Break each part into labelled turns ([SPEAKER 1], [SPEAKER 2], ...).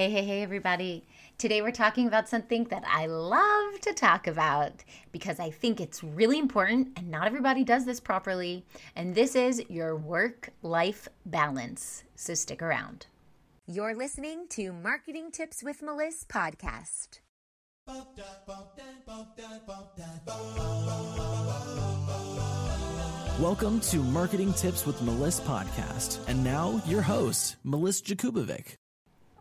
[SPEAKER 1] Hey, hey, hey, everybody. Today we're talking about something that I love to talk about because I think it's really important and not everybody does this properly. And this is your work life balance. So stick around.
[SPEAKER 2] You're listening to Marketing Tips with Melissa podcast.
[SPEAKER 3] Welcome to Marketing Tips with Melissa podcast. And now your host, Melissa Jakubovic.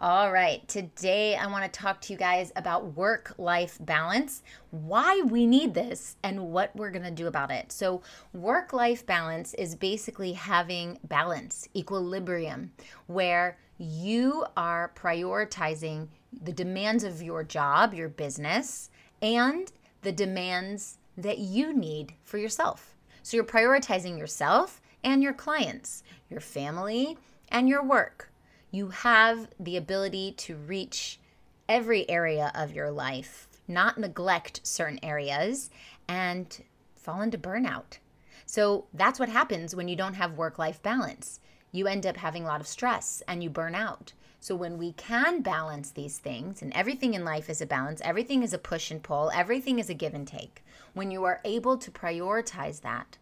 [SPEAKER 1] All right, today I want to talk to you guys about work life balance, why we need this, and what we're going to do about it. So, work life balance is basically having balance, equilibrium, where you are prioritizing the demands of your job, your business, and the demands that you need for yourself. So, you're prioritizing yourself and your clients, your family, and your work you have the ability to reach every area of your life, not neglect certain areas, and fall into burnout. So that's what happens when you don't have work life balance. You end up having a lot of stress and you burn out. So, when we can balance these things, and everything in life is a balance, everything is a push and pull, everything is a give and take. When you are able to prioritize that,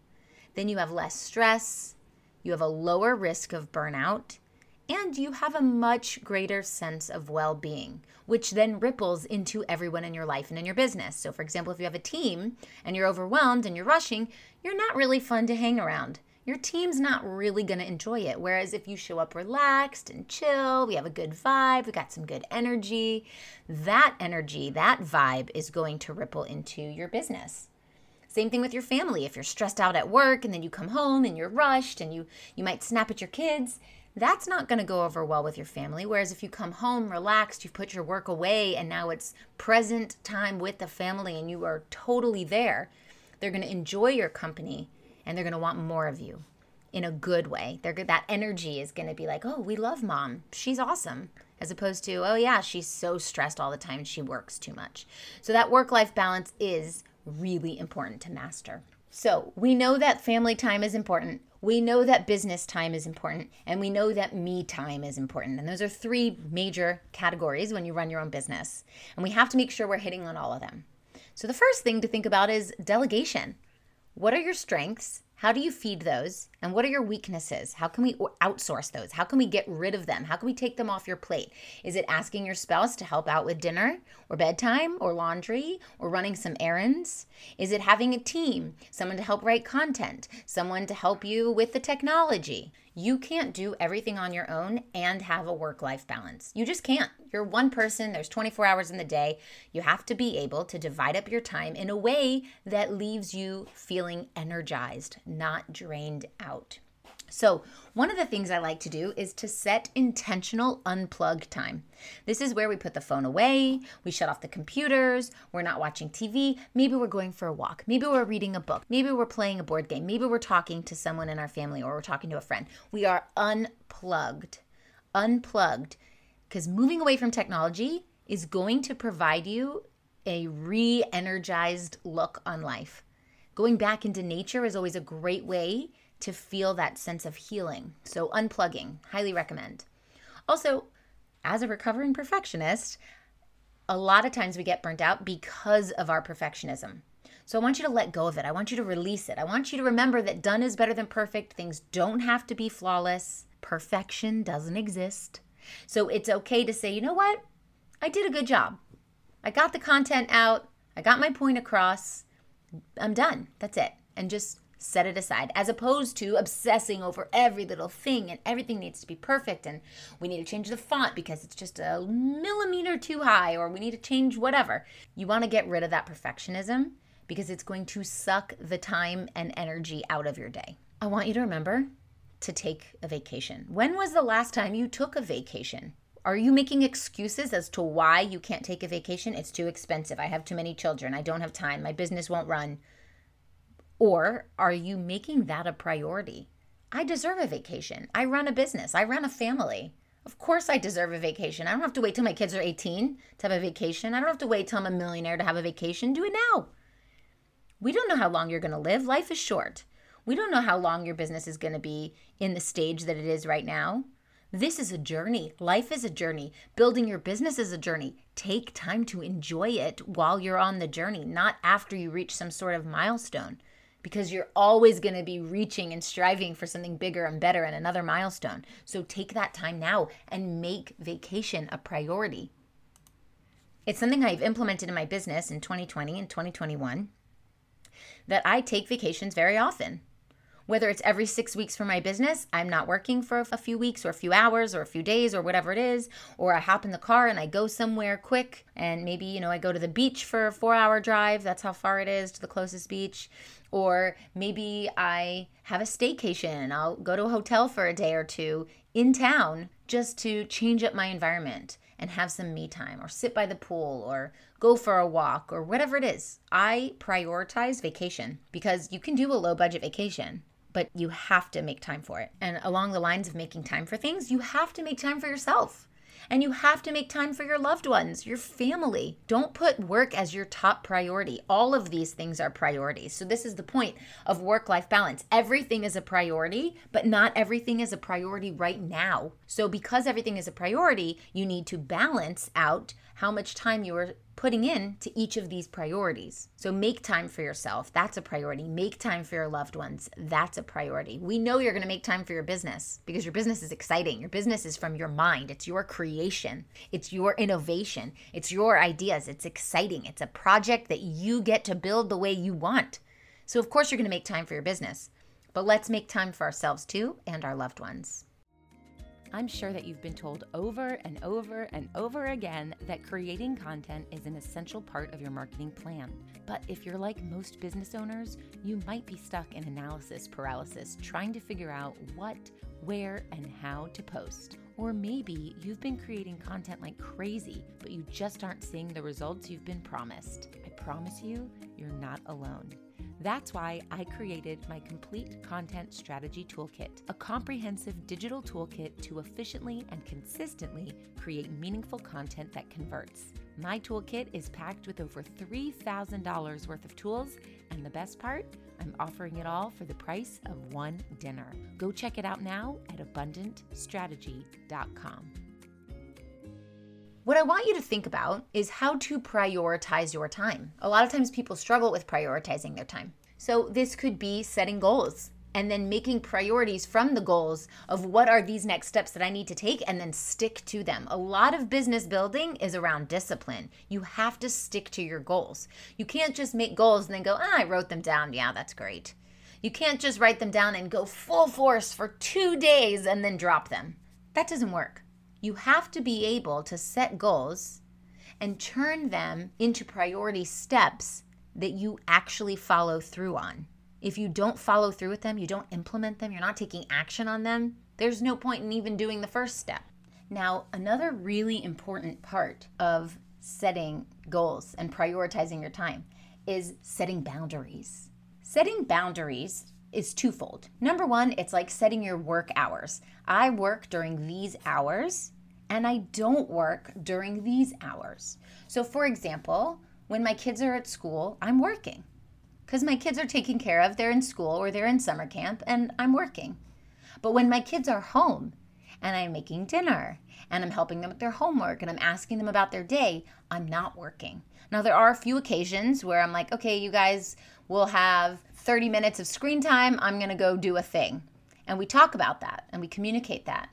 [SPEAKER 1] then you have less stress, you have a lower risk of burnout, and you have a much greater sense of well being, which then ripples into everyone in your life and in your business. So, for example, if you have a team and you're overwhelmed and you're rushing, you're not really fun to hang around. Your team's not really to enjoy it. Whereas if you show up relaxed and chill, we have a good vibe, we got some good energy, that energy, that vibe is going to ripple into your business. Same thing with your family. If you're stressed out at work and then you come home and you're rushed and you you might snap at your kids, that's not going to go over well with your family. Whereas if you come home relaxed, you've put your work away, and now it's present time with the family and you are totally there, they're going to enjoy your company and they're going to want more of you in a good way. They're, that energy is going to be like, oh, we love mom. She's awesome. As opposed to, oh, yeah, she's so stressed all the time. She works too much. So that work life balance is really important to master. So we know that family time is important. We know that business time is important. And we know that me time is important. And those are three major categories when you run your own business. And we have to make sure we're hitting on all of them. So the first thing to think about is delegation. What are your strengths? How do you feed those? And what are your weaknesses? How can we outsource those? How can we get rid of them? How can we take them off your plate? Is it asking your spouse to help out with dinner or bedtime or laundry or running some errands? Is it having a team, someone to help write content, someone to help you with the technology? You can't do everything on your own and have a work life balance. You just can't. You're one person, there's 24 hours in the day. You have to be able to divide up your time in a way that leaves you feeling energized, not drained out. So, one of the things I like to do is to set intentional unplug time. This is where we put the phone away, we shut off the computers, we're not watching TV, maybe we're going for a walk, maybe we're reading a book, maybe we're playing a board game, maybe we're talking to someone in our family or we're talking to a friend. We are unplugged. Unplugged because moving away from technology is going to provide you a re energized look on life. Going back into nature is always a great way to feel that sense of healing. So, unplugging, highly recommend. Also, as a recovering perfectionist, a lot of times we get burnt out because of our perfectionism. So I want you to let go of it. I want you to release it. I want you to remember that done is better than perfect. Things don't have to be flawless. Perfection doesn't exist. So it's okay to say, you know what? I did a good job. I got the content out. I got my point across. I'm done. That's it. And just set it aside as opposed to obsessing over every little thing and everything needs to be perfect and we need to change the font because it's just a millimeter too high or we need to change whatever. You want to get rid of that perfectionism because it's going to suck the time and energy out of your day. I want you to remember to take a vacation. When was the last time you took a vacation? Are you making excuses as to why you can't take a vacation? It's too expensive. I have too many children. I don't have time. My business won't run. Or are you making that a priority? I deserve a vacation. I run a business. I run a family. Of course, I deserve a vacation. I don't have to wait till my kids are 18 to have a vacation. I don't have to wait till I'm a millionaire to have a vacation. Do it now. We don't know how long you're going to live. Life is short. We don't know how long your business is going to be in the stage that it is right now. This is a journey. Life is a journey. Building your business is a journey. Take time to enjoy it while you're on the journey, not after you reach some sort of milestone, because you're always going to be reaching and striving for something bigger and better and another milestone. So take that time now and make vacation a priority. It's something I've implemented in my business in 2020 and 2021 that I take vacations very often whether it's every six weeks for my business, I'm not working for a few weeks or a few hours or a few days or whatever it is, or I hop in the car and I go somewhere quick and maybe, you know, I go to the beach for a four hour drive. That's how far it is to the closest beach. Or maybe I have a staycation. I'll go to a hotel for a day or two in town just to change up my environment and have some me time or sit by the pool or go for a walk or whatever it is. I prioritize vacation because you can do a low budget vacation but you have to make time for it. And along the lines of making time for things, you have to make time for yourself. And you have to make time for your loved ones, your family. Don't put work as your top priority. All of these things are priorities. So, this is the point of work life balance. Everything is a priority, but not everything is a priority right now. So, because everything is a priority, you need to balance out how much time you are putting in to each of these priorities. So make time for yourself. That's a priority. Make time for your loved ones. That's a priority. We know you're going to make time for your business because your business is exciting. Your business is from your mind, it's your creation, it's your innovation, it's your ideas. It's exciting. It's a project that you get to build the way you want. So, of course, you're going to make time for your business. But let's make time for ourselves too and our loved ones.
[SPEAKER 4] I'm sure that you've been told over and over and over again that creating content is an essential part of your marketing plan. But if you're like most business owners, you might be stuck in analysis paralysis trying to figure out what, where, and how to post. Or maybe you've been creating content like crazy, but you just aren't seeing the results you've been promised. I promise you, you're not alone. That's why I created my Complete Content Strategy Toolkit, a comprehensive digital toolkit to efficiently and consistently create meaningful content that converts. My toolkit is packed with over $3,000 worth of tools, and the best part, I'm offering it all for the price of one dinner. Go check it out now at abundantstrategy.com.
[SPEAKER 1] What I want you to think about is how to prioritize your time. A lot of times people struggle with prioritizing their time. So, this could be setting goals and then making priorities from the goals of what are these next steps that I need to take and then stick to them. A lot of business building is around discipline. You have to stick to your goals. You can't just make goals and then go, ah, I wrote them down. Yeah, that's great. You can't just write them down and go full force for two days and then drop them. That doesn't work. You have to be able to set goals and turn them into priority steps that you actually follow through on. If you don't follow through with them, you don't implement them, you're not taking action on them, there's no point in even doing the first step. Now, another really important part of setting goals and prioritizing your time is setting boundaries. Setting boundaries is twofold. Number one, it's like setting your work hours. I work during these hours and I don't work during these hours. So, for example, when my kids are at school, I'm working because my kids are taken care of. They're in school or they're in summer camp and I'm working. But when my kids are home and I'm making dinner and I'm helping them with their homework and I'm asking them about their day, I'm not working. Now, there are a few occasions where I'm like, okay, you guys will have 30 minutes of screen time. I'm going to go do a thing. And we talk about that and we communicate that.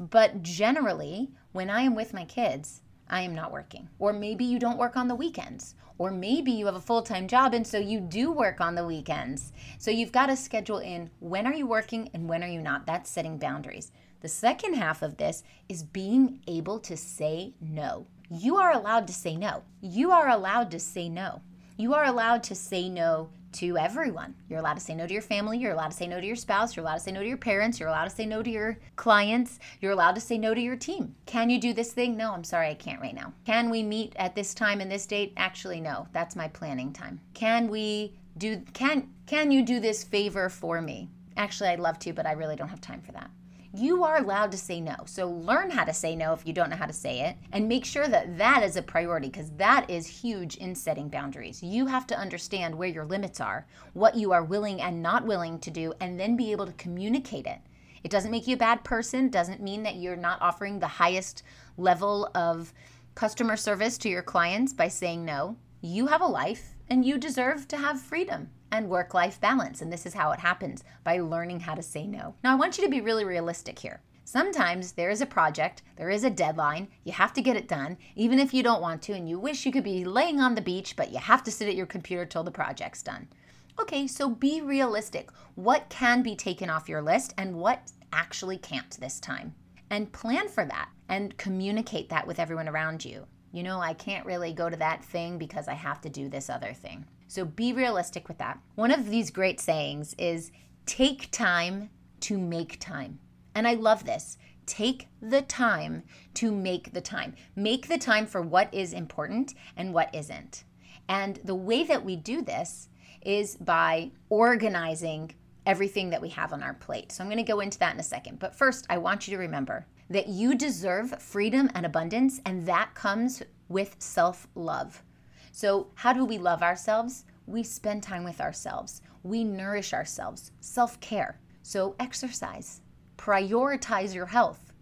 [SPEAKER 1] But generally, when I am with my kids, I am not working. Or maybe you don't work on the weekends. Or maybe you have a full time job and so you do work on the weekends. So you've got to schedule in when are you working and when are you not. That's setting boundaries. The second half of this is being able to say no. You are allowed to say no. You are allowed to say no. You are allowed to say no to everyone. You're allowed to say no to your family. You're allowed to say no to your spouse. You're allowed to say no to your parents. You're allowed to say no to your clients. You're allowed to say no to your team. Can you do this thing? No, I'm sorry, I can't right now. Can we meet at this time and this date? Actually, no. That's my planning time. Can we do can can you do this favor for me? Actually, I'd love to, but I really don't have time for that you are allowed to say no. So learn how to say no if you don't know how to say it and make sure that that is a priority because that is huge in setting boundaries. You have to understand where your limits are, what you are willing and not willing to do, and then be able to communicate it It doesn't make you a bad person, doesn't mean that you're not offering the highest level of customer service to your clients by saying no. You have a life and you deserve to have freedom and work life balance. And this is how it happens by learning how to say no. Now, I want you to be really realistic here. Sometimes there is a project, there is a deadline, you have to get it done, even if you don't want to, and you wish you could be laying on the beach, but you have to sit at your computer till the project's done. Okay, so be realistic. What can be taken off your list and what actually can't this time? And plan for that and communicate that with everyone around you. You know, I can't really go to that thing because I have to do this other thing. So be realistic with that. One of these great sayings is take time to make time. And I love this. Take the time to make the time. Make the time for what is important and what isn't. And the way that we do this is by organizing everything that we have on our plate. So I'm going to go into that in a second. But first, I want you to remember that you deserve freedom and abundance, and that comes with self love. So, how do we love ourselves? We spend time with ourselves, we nourish ourselves, self care. So, exercise, prioritize your health,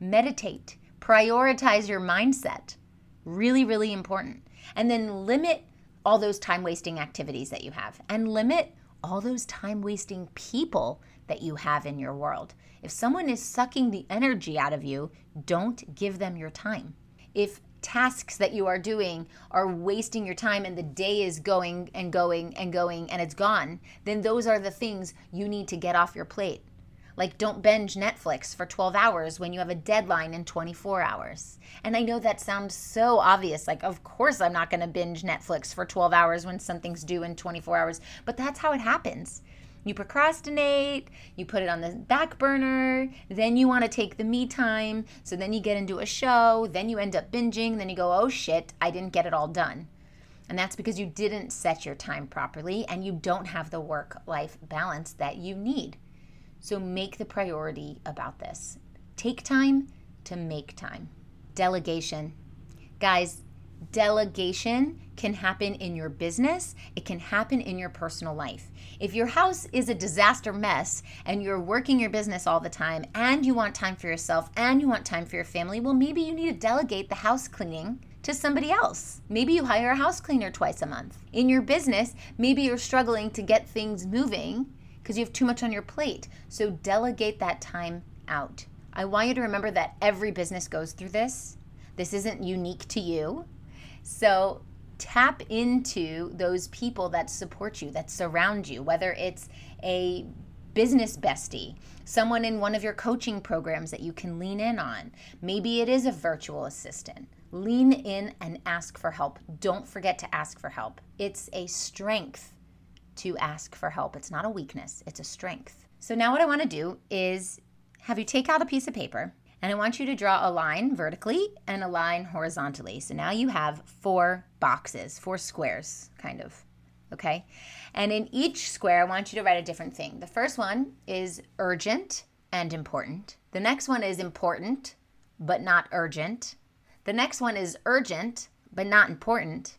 [SPEAKER 1] meditate, prioritize your mindset. Really, really important. And then limit all those time wasting activities that you have and limit all those time wasting people that you have in your world. If someone is sucking the energy out of you, don't give them your time. If tasks that you are doing are wasting your time and the day is going and going and going and it's gone, then those are the things you need to get off your plate. Like, don't binge Netflix for 12 hours when you have a deadline in 24 hours. And I know that sounds so obvious. Like, of course, I'm not going to binge Netflix for 12 hours when something's due in 24 hours. But that's how it happens. You procrastinate, you put it on the back burner, then you want to take the me time. So then you get into a show, then you end up binging, then you go, oh shit, I didn't get it all done. And that's because you didn't set your time properly and you don't have the work life balance that you need. So make the priority about this. Take time to make time. Delegation. Guys, delegation can happen in your business, it can happen in your personal life. If your house is a disaster mess and you're working your business all the time and you want time for yourself and you want time for your family, well, maybe you need to delegate the house cleaning to somebody else. Maybe you hire a house cleaner twice a month. In your business, maybe you're struggling to get things moving because you have too much on your plate. So delegate that time out. I want you to remember that every business goes through this. This isn't unique to you. So tap into those people that support you, that surround you, whether it's a business bestie, someone in one of your coaching programs that you can lean in on. Maybe it is a virtual assistant. Lean in and ask for help. Don't forget to ask for help. It's a strength to ask for help. It's not a weakness, it's a strength. So now what I want to do is have you take out a piece of paper and I want you to draw a line vertically and a line horizontally. So now you have four boxes, four squares, kind of. Okay? And in each square, I want you to write a different thing. The first one is urgent and important. The next one is important but not urgent. The next one is urgent but not important.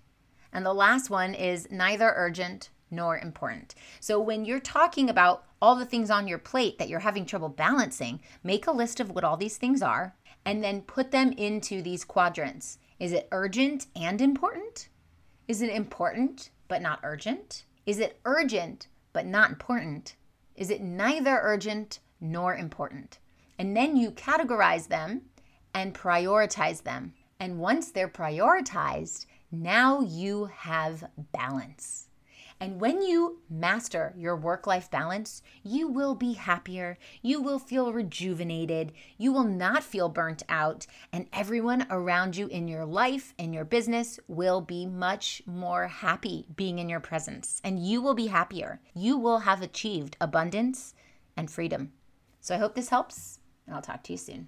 [SPEAKER 1] And the last one is neither urgent nor important. So when you're talking about all the things on your plate that you're having trouble balancing, make a list of what all these things are and then put them into these quadrants. Is it urgent and important? Is it important but not urgent? Is it urgent but not important? Is it neither urgent nor important? And then you categorize them and prioritize them. And once they're prioritized, now you have balance. And when you master your work life balance, you will be happier, you will feel rejuvenated, you will not feel burnt out, and everyone around you in your life and your business will be much more happy being in your presence. And you will be happier. You will have achieved abundance and freedom. So I hope this helps, and I'll talk to you soon.